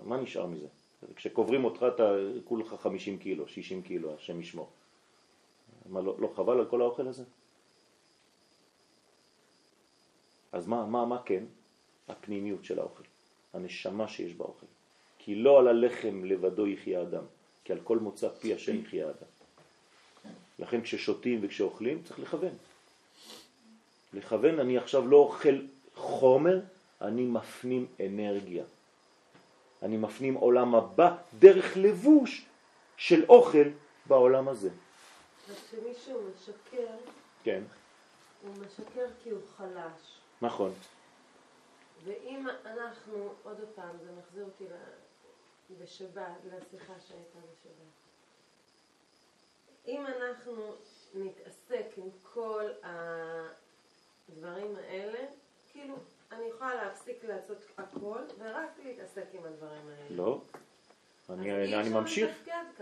מה נשאר מזה? כשקוברים אותך אתה כולך 50 קילו, 60 קילו, השם ישמור. מה, לא, לא חבל על כל האוכל הזה? אז מה, מה, מה כן? הפנימיות של האוכל, הנשמה שיש באוכל. כי לא על הלחם לבדו יחיה אדם, כי על כל מוצא פי השם יחיה אדם. לכן כששותים וכשאוכלים צריך לכוון. לכוון, אני עכשיו לא אוכל חומר, אני מפנים אנרגיה. אני מפנים עולם הבא דרך לבוש של אוכל בעולם הזה. אז כשמישהו משקר, כן, הוא משקר כי הוא חלש. נכון. ואם אנחנו, עוד פעם, זה מחזיר אותי בשבת, לשיחה שהייתה בשבת. אם אנחנו נתעסק עם כל הדברים האלה, כאילו, אני יכולה להפסיק לעשות הכל ורק להתעסק עם הדברים האלה. לא. אני, אני אפשר ממשיך.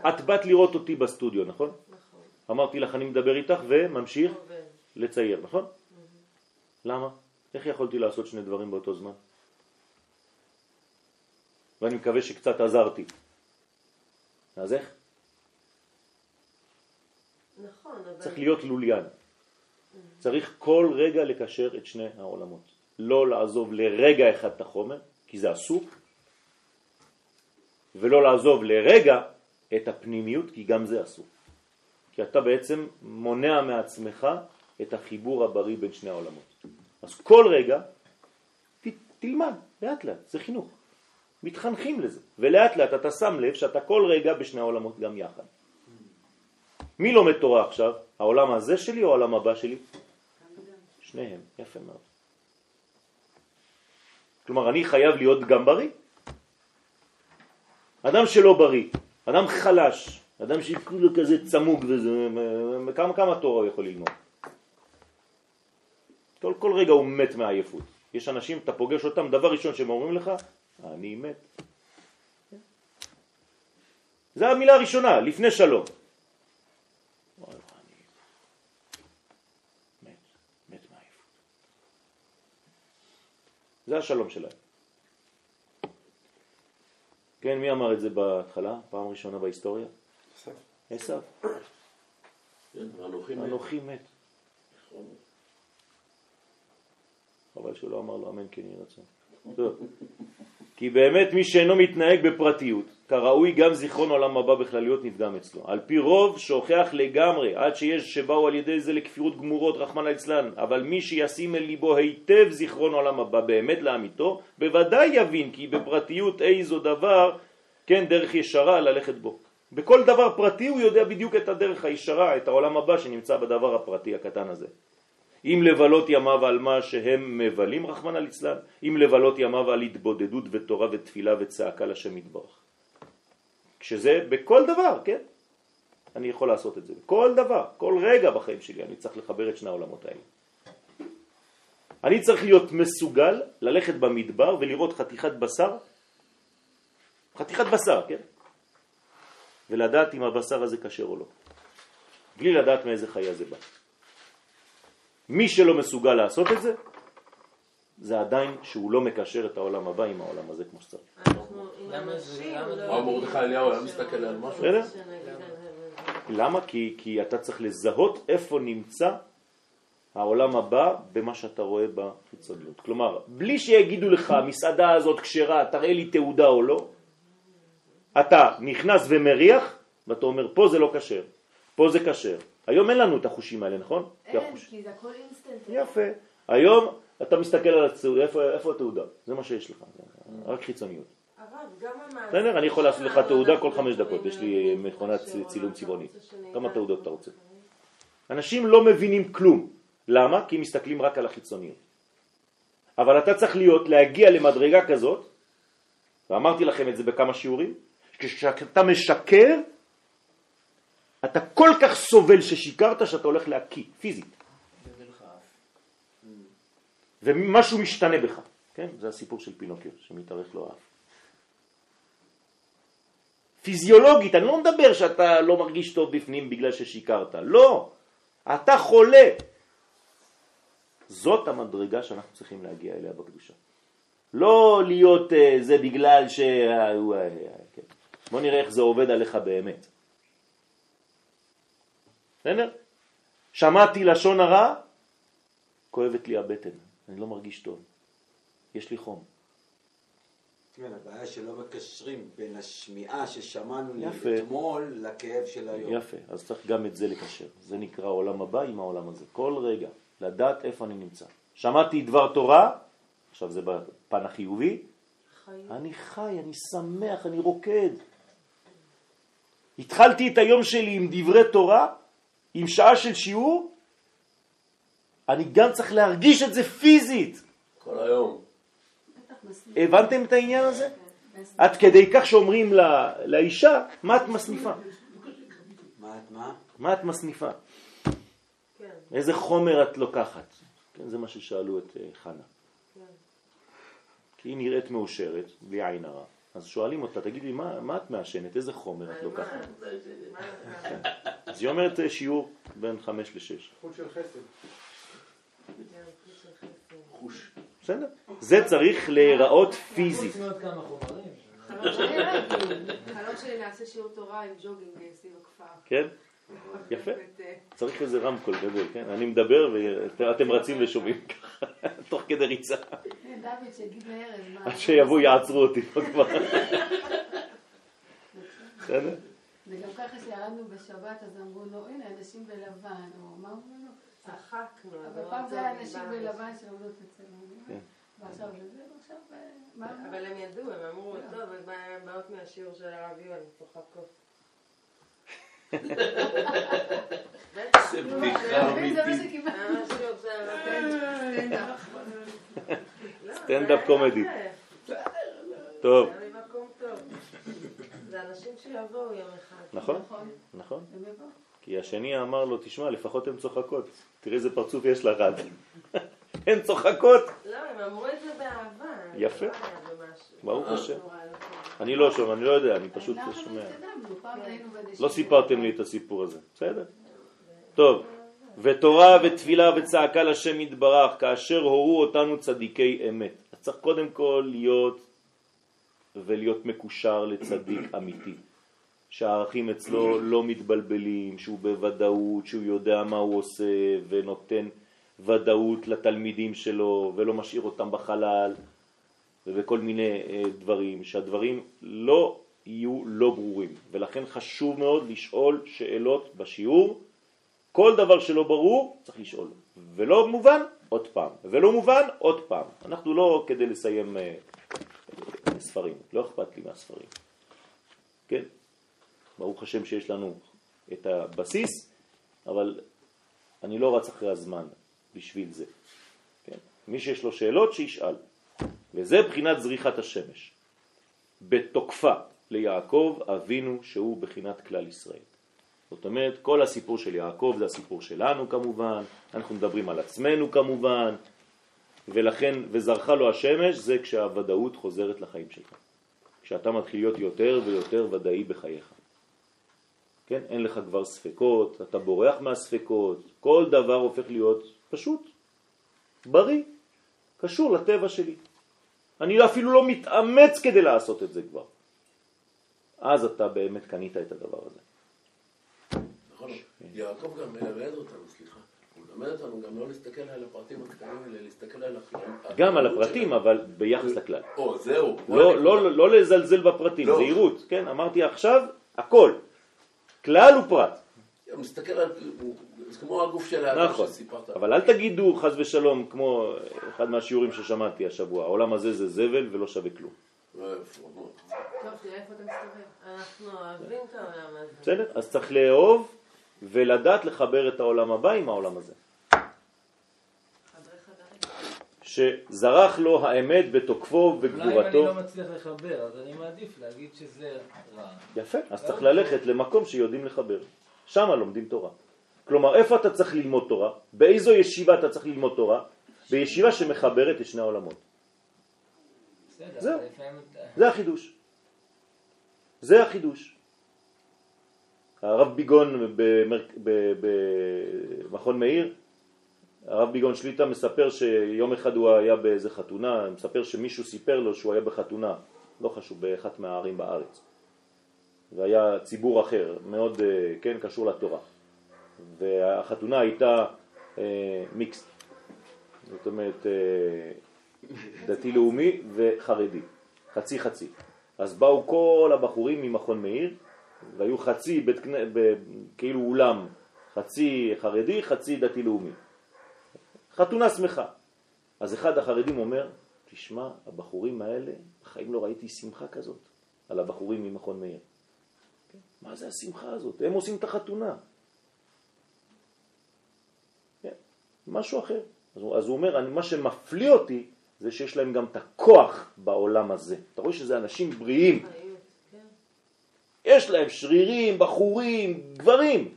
את באת לראות אותי בסטודיו, נכון? נכון. אמרתי לך אני מדבר איתך וממשיך עובד. לצייר, נכון? למה? איך יכולתי לעשות שני דברים באותו זמן? ואני מקווה שקצת עזרתי. אז איך? נכון, אבל... צריך להיות לוליין. צריך כל רגע לקשר את שני העולמות. לא לעזוב לרגע אחד את החומר, כי זה אסור, ולא לעזוב לרגע את הפנימיות, כי גם זה אסור. כי אתה בעצם מונע מעצמך את החיבור הבריא בין שני העולמות. אז כל רגע ת, תלמד, לאט לאט, זה חינוך. מתחנכים לזה, ולאט לאט אתה שם לב שאתה כל רגע בשני העולמות גם יחד. מי לומד תורה עכשיו? העולם הזה שלי או העולם הבא שלי? שניהם, יפה מאוד. כלומר, אני חייב להיות גם בריא. אדם שלא בריא, אדם חלש, אדם שכולו כזה צמוג וזה, כמה, כמה תורה הוא יכול ללמוד? כל, כל רגע הוא מת מעייפות. יש אנשים, אתה פוגש אותם, דבר ראשון שהם אומרים לך, אני מת. זה המילה הראשונה, לפני שלום. אוי, אני מת, מת מעייפות. זה השלום שלהם. כן, מי אמר את זה בהתחלה? פעם ראשונה בהיסטוריה? עשו. כן. אנוכי מת. חבל שהוא לא אמר לו אמן כן יהי רצון. טוב. כי באמת מי שאינו מתנהג בפרטיות, כראוי גם זיכרון עולם הבא בכלליות נפגם אצלו. על פי רוב שוכח לגמרי, עד שיש שבאו על ידי זה לכפירות גמורות, רחמן ליצלן. אבל מי שישים אל ליבו היטב זיכרון עולם הבא באמת לאמיתו, בוודאי יבין כי בפרטיות איזו דבר, כן, דרך ישרה ללכת בו. בכל דבר פרטי הוא יודע בדיוק את הדרך הישרה, את העולם הבא שנמצא בדבר הפרטי הקטן הזה. אם לבלות ימיו על מה שהם מבלים, רחמן על אצלן, אם לבלות ימיו על התבודדות ותורה ותפילה וצעקה לשם יתברך. כשזה בכל דבר, כן? אני יכול לעשות את זה. כל דבר, כל רגע בחיים שלי אני צריך לחבר את שני העולמות האלה. אני צריך להיות מסוגל ללכת במדבר ולראות חתיכת בשר, חתיכת בשר, כן? ולדעת אם הבשר הזה קשר או לא. בלי לדעת מאיזה חיה זה בא. מי שלא מסוגל לעשות את זה, זה עדיין שהוא לא מקשר את העולם הבא עם העולם הזה כמו שצריך. לא מרדכי אליהו היה מסתכל על משהו? בסדר? למה? כי, כי אתה צריך לזהות איפה נמצא העולם הבא במה שאתה רואה בחיצוניות. כלומר, בלי שיגידו לך, המסעדה הזאת כשרה, תראה לי תעודה או לא, אתה נכנס ומריח, ואתה אומר, פה זה לא כשר, פה זה כשר. היום אין לנו את החושים האלה, נכון? אין, כי זה הכל אינסטנט. יפה. היום אתה מסתכל על התעודה, איפה, איפה התעודה? זה מה שיש לך, רק חיצוניות. בסדר, אני יכול לעשות לך שלנו, תעודה כל חמש דקות, יש לי מכונת צילום צבעוני. כמה תעודות אתה רוצה? אנשים לא מבינים כלום. למה? כי מסתכלים רק על החיצוניות. אבל אתה צריך להיות, להגיע למדרגה כזאת, ואמרתי לכם את זה בכמה שיעורים, כשאתה משקר, אתה כל כך סובל ששיקרת שאתה הולך להקיא, פיזית. ומשהו משתנה בך. כן? זה הסיפור של פינוקיו, שמתארך לו האף. פיזיולוגית, אני לא מדבר שאתה לא מרגיש טוב בפנים בגלל ששיקרת, לא, אתה חולה. זאת המדרגה שאנחנו צריכים להגיע אליה בקדושה. לא להיות uh, זה בגלל ש... אה, אה, אה, כן. בוא נראה איך זה עובד עליך באמת. בסדר? שמעתי לשון הרע, כואבת לי הבטן, אני לא מרגיש טוב, יש לי חום. כן, הבעיה שלא מקשרים בין השמיעה ששמענו יפה. אתמול לכאב של היום. יפה, אז צריך גם את זה לקשר. זה נקרא עולם הבא עם העולם הזה. כל רגע, לדעת איפה אני נמצא. שמעתי דבר תורה, עכשיו זה בפן החיובי, חיים. אני חי, אני שמח, אני רוקד. התחלתי את היום שלי עם דברי תורה, עם שעה של שיעור, אני גם צריך להרגיש את זה פיזית. כל היום. הבנתם את העניין הזה? עד כדי כך שאומרים לה, לאישה, מה את מסניפה? מה את מה? מה את מסניפה? כן, איזה חומר את לוקחת? כן, זה מה ששאלו את אה, חנה. כן. כי היא נראית מאושרת, בלי עין הרע. אז שואלים אותה, תגידי, מה, מה את מעשנת? איזה חומר את על לוקחת? מה? אז היא אומרת אה, שיעור בין חמש לשש. חוט של חסד. כן, חוץ של חסד. חוש. בסדר? זה צריך להיראות פיזית. חלום שלי- נעשה שיעור תורה עם ג'וגינג אה, סביב הכפר. כן? יפה. צריך איזה רמקול גדול, כן? אני מדבר ואתם רצים ושומעים ככה, תוך כדי ריצה. כן, דוד, שיגיד לארז. מה- עד שיבואו יעצרו אותי פה כבר. בסדר? וגם ככה שירדנו בשבת, אז אמרו לו, הנה, אנשים בלבן. או מה אמרו לנו? צחקנו. אבל לא פעם זה היה דיברנו. בלבן שעומדות אצל כן. ועכשיו זה, ועכשיו... אה? אבל הם ידעו, הם אמרו, טוב, הן באות מהשיעור של הרב יואל, צוחקות. זה בדיחה אמיתית. לא, סטנדאפ קומדי. זה טוב. זה אנשים שיבואו יום אחד. נכון? נכון, נכון. הם יבואו. כי השני אמר לו, תשמע, לפחות הן צוחקות. תראה איזה פרצוף יש לך. הן צוחקות. לא, הם אמרו את זה באהבה. יפה. לא. ברוך השם. נורא לא. אני לא שומע, אני לא יודע, אני פשוט אנחנו שומע. בנשימות. לא סיפרתם לי את הסיפור הזה, בסדר? טוב, ותורה ותפילה וצעקה לשם יתברך, כאשר הורו אותנו צדיקי אמת. צריך קודם כל להיות ולהיות מקושר לצדיק אמיתי, שהערכים אצלו לא מתבלבלים, שהוא בוודאות, שהוא יודע מה הוא עושה ונותן ודאות לתלמידים שלו ולא משאיר אותם בחלל ובכל מיני אה, דברים, שהדברים לא יהיו לא ברורים, ולכן חשוב מאוד לשאול שאלות בשיעור, כל דבר שלא ברור צריך לשאול, ולא מובן עוד פעם, ולא מובן עוד פעם. אנחנו לא כדי לסיים אה, ספרים, לא אכפת לי מהספרים, כן? ברוך השם שיש לנו את הבסיס, אבל אני לא רץ אחרי הזמן בשביל זה. כן? מי שיש לו שאלות שישאל, וזה בחינת זריחת השמש. בתוקפה ליעקב אבינו שהוא בחינת כלל ישראל. זאת אומרת, כל הסיפור של יעקב זה הסיפור שלנו כמובן, אנחנו מדברים על עצמנו כמובן, ולכן, וזרחה לו השמש, זה כשהוודאות חוזרת לחיים שלך. כשאתה מתחיל להיות יותר ויותר ודאי בחייך. כן? אין לך כבר ספקות, אתה בורח מהספקות, כל דבר הופך להיות פשוט, בריא, קשור לטבע שלי. אני אפילו לא מתאמץ כדי לעשות את זה כבר. אז אתה באמת קנית את הדבר הזה. נכון, יעקב גם מלמד אותנו, סליחה, הוא מלמד אותנו גם לא להסתכל על הפרטים הקטנים, אלא להסתכל על הכלל. גם על הפרטים, אבל ביחס לכלל. או, זהו. לא, לא, לא לזלזל בפרטים, לא. זהירות, כן? אמרתי עכשיו, הכל. כלל ופרט. הוא מסתכל על, זה כמו הגוף של האדם נכון. שסיפרת. אבל אל תגידו חז ושלום, כמו אחד מהשיעורים ששמעתי השבוע, העולם הזה זה זבל ולא שווה כלום. איפה, טוב, תראה איפה אתה מסתובב. אנחנו אוהבים את העולם הזה. בסדר? אז צריך לאהוב ולדעת לחבר את העולם הבא עם העולם הזה. שזרח לו האמת בתוקפו אולי אם אני וגבורתו. לא מצליח לחבר, אז אני מעדיף להגיד שזה רע. יפה, אז צריך ללכת למקום שיודעים לחבר. שם לומדים תורה. כלומר, איפה אתה צריך ללמוד תורה? באיזו ישיבה אתה צריך ללמוד תורה? בישיבה שמחברת את שני העולמות. זהו. זה החידוש. זה החידוש. הרב ביגון במכון מאיר, הרב ביגון שליטה מספר שיום אחד הוא היה באיזה חתונה, מספר שמישהו סיפר לו שהוא היה בחתונה, לא חשוב, באחת מהערים בארץ. והיה ציבור אחר, מאוד, אה, כן, קשור לתורה. והחתונה הייתה אה, מיקס, זאת אומרת אה, דתי-לאומי וחרדי, חצי חצי. אז באו כל הבחורים ממכון מאיר, והיו חצי בית, כאילו אולם, חצי חרדי, חצי דתי-לאומי. חתונה שמחה. אז אחד החרדים אומר, תשמע, הבחורים האלה, בחיים לא ראיתי שמחה כזאת על הבחורים ממכון מאיר. מה זה השמחה הזאת? הם עושים את החתונה. כן, משהו אחר. אז הוא, אז הוא אומר, אני, מה שמפליא אותי זה שיש להם גם את הכוח בעולם הזה. אתה רואה שזה אנשים בריאים, כן. יש להם שרירים, בחורים, גברים,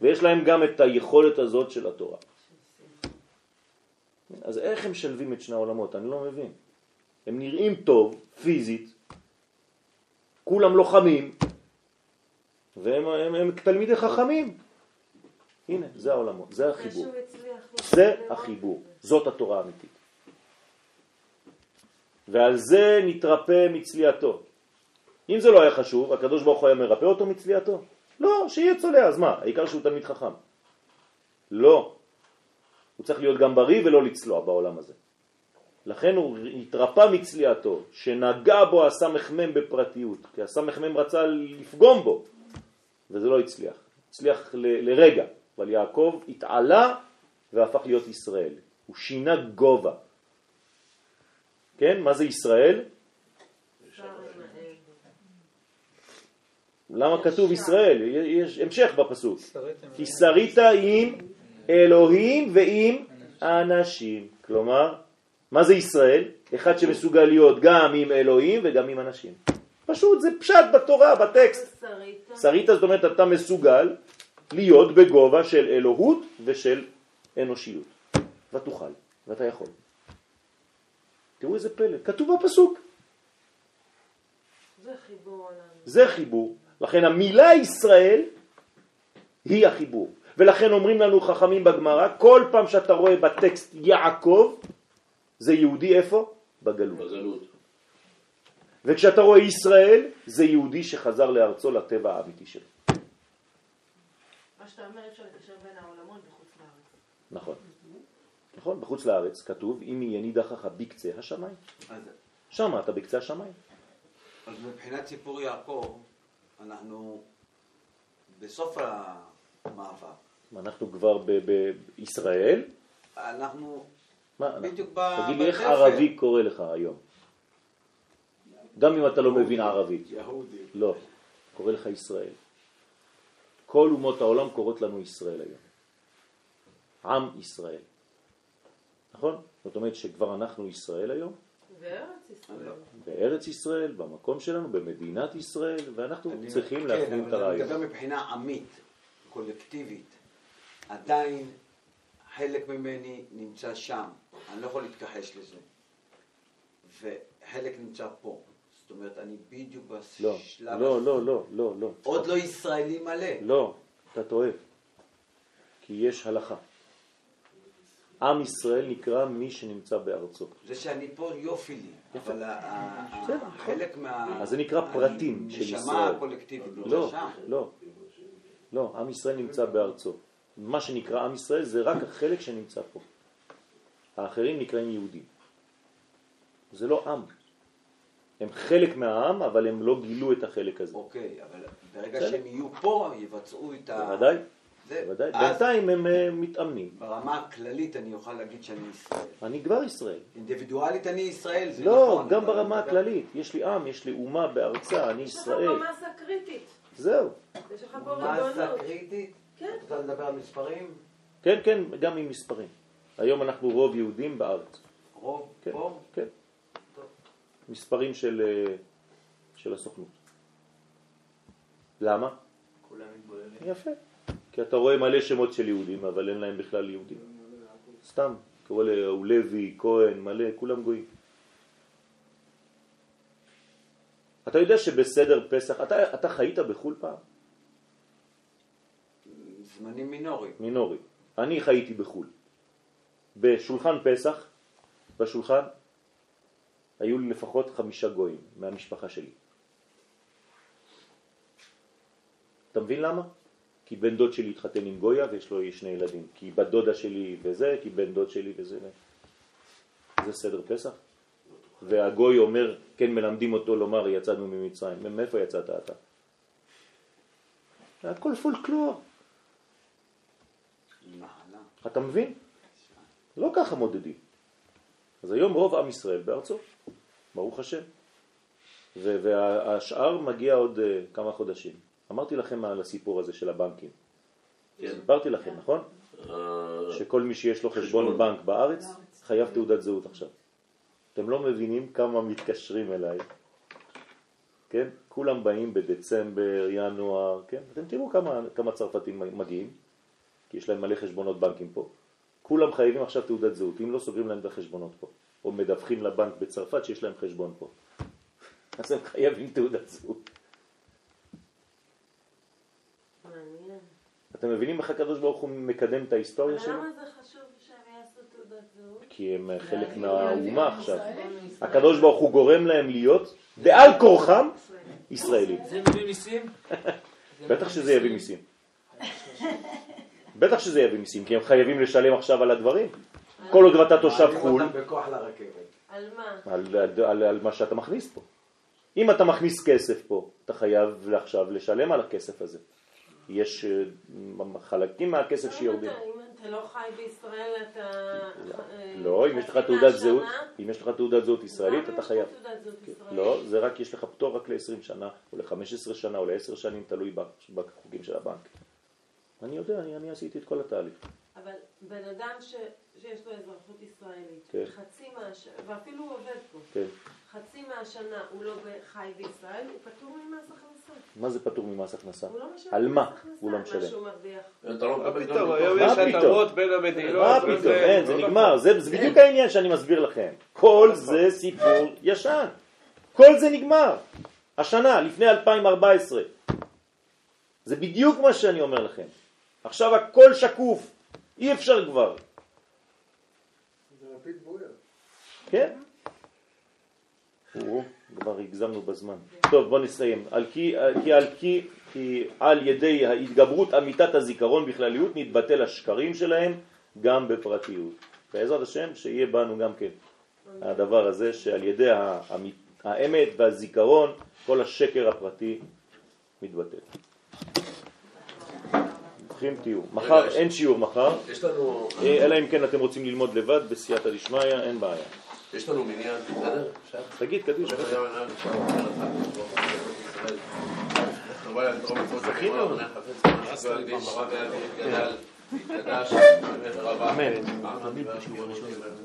ויש להם גם את היכולת הזאת של התורה. אז איך הם שלבים את שני העולמות? אני לא מבין. הם נראים טוב, פיזית, כולם לוחמים, והם הם, הם תלמידי חכמים. הנה, זה העולמות, זה החיבור. זה החיבור. זאת התורה האמיתית. ועל זה נתרפא מצליעתו. אם זה לא היה חשוב, הקדוש ברוך הוא היה מרפא אותו מצליעתו? לא, שיהיה צולע, אז מה? העיקר שהוא תלמיד חכם. לא. הוא צריך להיות גם בריא ולא לצלוע בעולם הזה. לכן הוא התרפא מצליעתו, שנגע בו הסמ"ם בפרטיות, כי הסמ"ם רצה לפגום בו, וזה לא הצליח. הצליח ל- לרגע, אבל יעקב התעלה והפך להיות ישראל. הוא שינה גובה. כן? מה זה ישראל? למה כתוב ישראל? יש המשך בפסוק. כי שרית עם אלוהים ועם אנשים. כלומר, מה זה ישראל? אחד שמסוגל להיות גם עם אלוהים וגם עם אנשים. פשוט, זה פשט בתורה, בטקסט. שרית. שרית זאת אומרת אתה מסוגל להיות בגובה של אלוהות ושל אנושיות. ותוכל, ואתה יכול. תראו איזה פלא, כתוב בפסוק. זה חיבור. זה חיבור. לכן המילה ישראל היא החיבור. ולכן אומרים לנו חכמים בגמרא, כל פעם שאתה רואה בטקסט יעקב, זה יהודי איפה? בגלות. בגלות. וכשאתה רואה ישראל, זה יהודי שחזר לארצו לטבע האמיתי שלו. מה שאתה אומר, אפשר לקשר בין העולמות בחוץ לארץ. נכון. נכון, בחוץ לארץ כתוב, אם יהיה נידחך בקצה השמיים. אז, שם אתה בקצה השמיים. אז מבחינת סיפור יעקב, אנחנו בסוף המאבק. אנחנו כבר ב- בישראל, אנחנו מה, בדיוק ב- תגיד לי איך בתפר. ערבי קורא לך היום? גם אם אתה לא מבין ערבית. יהודי. לא, קורא לך ישראל. כל אומות העולם קוראות לנו ישראל היום. עם ישראל. נכון? זאת אומרת שכבר אנחנו ישראל היום, ישראל. בארץ ישראל, במקום שלנו, במדינת ישראל, ואנחנו צריכים כן, להפנים את אבל אני הרעיון. מדבר מבחינה עמית, קולקטיבית. עדיין חלק ממני נמצא שם, אני לא יכול להתכחש לזה. וחלק נמצא פה. זאת אומרת, אני בדיוק לא, בשלב... לא, הזה. לא, לא, לא, לא. עוד לא ישראלי מלא. לא, אתה טועה. כי יש הלכה. עם ישראל נקרא מי שנמצא בארצו. זה שאני פה יופי לי, אבל ה- חלק מה... אז זה נקרא פרטים של הנשמה ישראל. הקולקטיבית לא, נמצא שם. לא, לא, עם ישראל נמצא בארצו. מה שנקרא עם ישראל זה רק החלק שנמצא פה. האחרים נקראים יהודים. זה לא עם. הם חלק מהעם, אבל הם לא גילו את החלק הזה. אוקיי, אבל ברגע בסדר. שהם יהיו פה, יבצעו את ה... בוודאי, זה. בוודאי. אז בינתיים הם אה, מתאמנים. ברמה הכללית אני אוכל להגיד שאני ישראל. אני כבר ישראל. אינדיבידואלית אני ישראל, זה לא, נכון. גם אבל ברמה מדבר- הכללית. יש לי עם, יש לי אומה בארצה, אני יש לך ישראל. פה מסה קריטית. זהו. יש לך פה מסה ריבונות. קריטית? כן. את רוצה לדבר על מספרים? כן, כן, גם עם מספרים. היום אנחנו רוב יהודים בארץ. רוב כן, פה? כן. טוב. מספרים של, אה, של הסוכנות. למה? כולם מתבוללים. יפה. כי אתה רואה מלא שמות של יהודים, אבל אין להם בכלל יהודים. סתם. קורא לו לוי, כהן, מלא, כולם גויים. אתה יודע שבסדר פסח, אתה, אתה חיית בחו"ל פעם? זמנים מינוריים. מינורי. אני חייתי בחו"ל. בשולחן פסח, בשולחן, היו לי לפחות חמישה גויים מהמשפחה שלי. אתה מבין למה? כי בן דוד שלי התחתן עם גויה ויש לו שני ילדים. כי בת דודה שלי וזה, כי בן דוד שלי וזה. זה סדר פסח? והגוי אומר, כן מלמדים אותו לומר יצאנו ממצרים. מאיפה יצאת אתה? הכל פולקלור. אתה מבין? לא ככה מודדים. אז היום רוב עם ישראל בארצו, ברוך השם. ו- והשאר מגיע עוד uh, כמה חודשים. אמרתי לכם על הסיפור הזה של הבנקים. כן. סיפרתי לכם, נכון? אה, שכל מי שיש לו חשבון חשבון. בנק בארץ בארץ. חייב תעודת זהות עכשיו. אתם לא מבינים כמה מתקשרים אליי, כן? כולם באים בדצמבר, ינואר, כן? אתם תראו כמה, כמה צרפתים מגיעים, כי יש להם מלא חשבונות בנקים פה. כולם חייבים עכשיו תעודת זהות, אם לא סוגרים להם את החשבונות פה, או מדווחים לבנק בצרפת שיש להם חשבון פה. אז הם חייבים תעודת זהות. מעניין. אתם מבינים איך הקדוש ברוך הוא מקדם את ההיסטוריה שלו? למה זה חשוב שהם יעשו תעודת זהות? כי הם חלק מהאומה עכשיו. הקדוש ברוך הוא גורם להם להיות בעל כורחם ישראלים. זה מביא מיסים? בטח שזה יביא מיסים. בטח שזה יביא מיסים, כי הם חייבים לשלם עכשיו על הדברים. כל עוד ואתה תושב חו"ל. על מה? על, על, על, על מה שאתה מכניס פה. אם אתה מכניס כסף פה, אתה חייב עכשיו לשלם על הכסף הזה. יש אה, חלקים מהכסף שיורדים. אם אתה- אם אתה לא חי בישראל, אתה... אה, לא, אם יש לך תעודת? זהות, אם יש לך תעודת זהות ישראלית, למה אתה יש לך חייב. תעודת זהות ישראלית? לא, זה רק, יש לך פטור רק ל-20 שנה, או ל-15 שנה, או ל-10 שנים, תלוי בחוקים של הבנק. אני יודע, אני, אני עשיתי את כל התהליך. אבל בן אדם ש... שיש לו אזרחות ישראלית, כן. חצי מהשנה, ואפילו הוא עובד פה, כן. חצי מהשנה הוא לא חי בישראל, הוא פטור ממס הכנסה. מה זה פטור ממס הכנסה? הוא לא משלם על מה הוא לא משלם? מה שהוא מרוויח. אתה לא מה מקבל פתאום. היום מה יש פתאום? התאמות בין המדינות. מה וזה- פתאום, אין, זה לא נגמר, זה זה בדיוק העניין שאני מסביר לכם. כל זה סיפור ישן. כל זה נגמר. השנה, לפני 2014. זה בדיוק מה שאני אומר לכם. עכשיו הכל שקוף, אי אפשר כבר. כן? או, כבר הגזמנו בזמן. טוב, בוא נסיים. על כי, כי על כי, כי על ידי ההתגברות אמיתת הזיכרון בכלליות נתבטל השקרים שלהם גם בפרטיות. בעזרת השם שיהיה בנו גם כן הדבר הזה שעל ידי האמת והזיכרון כל השקר הפרטי מתבטל. ברוכים תהיו. מחר אין שיעור מחר, יש לנו, אה, אלא אם כן אתם רוצים ללמוד לבד בסייעתא דשמיא, אין בעיה. יש לנו מניין, בסדר? תגיד, קדיש. רבה. אמן. אמן.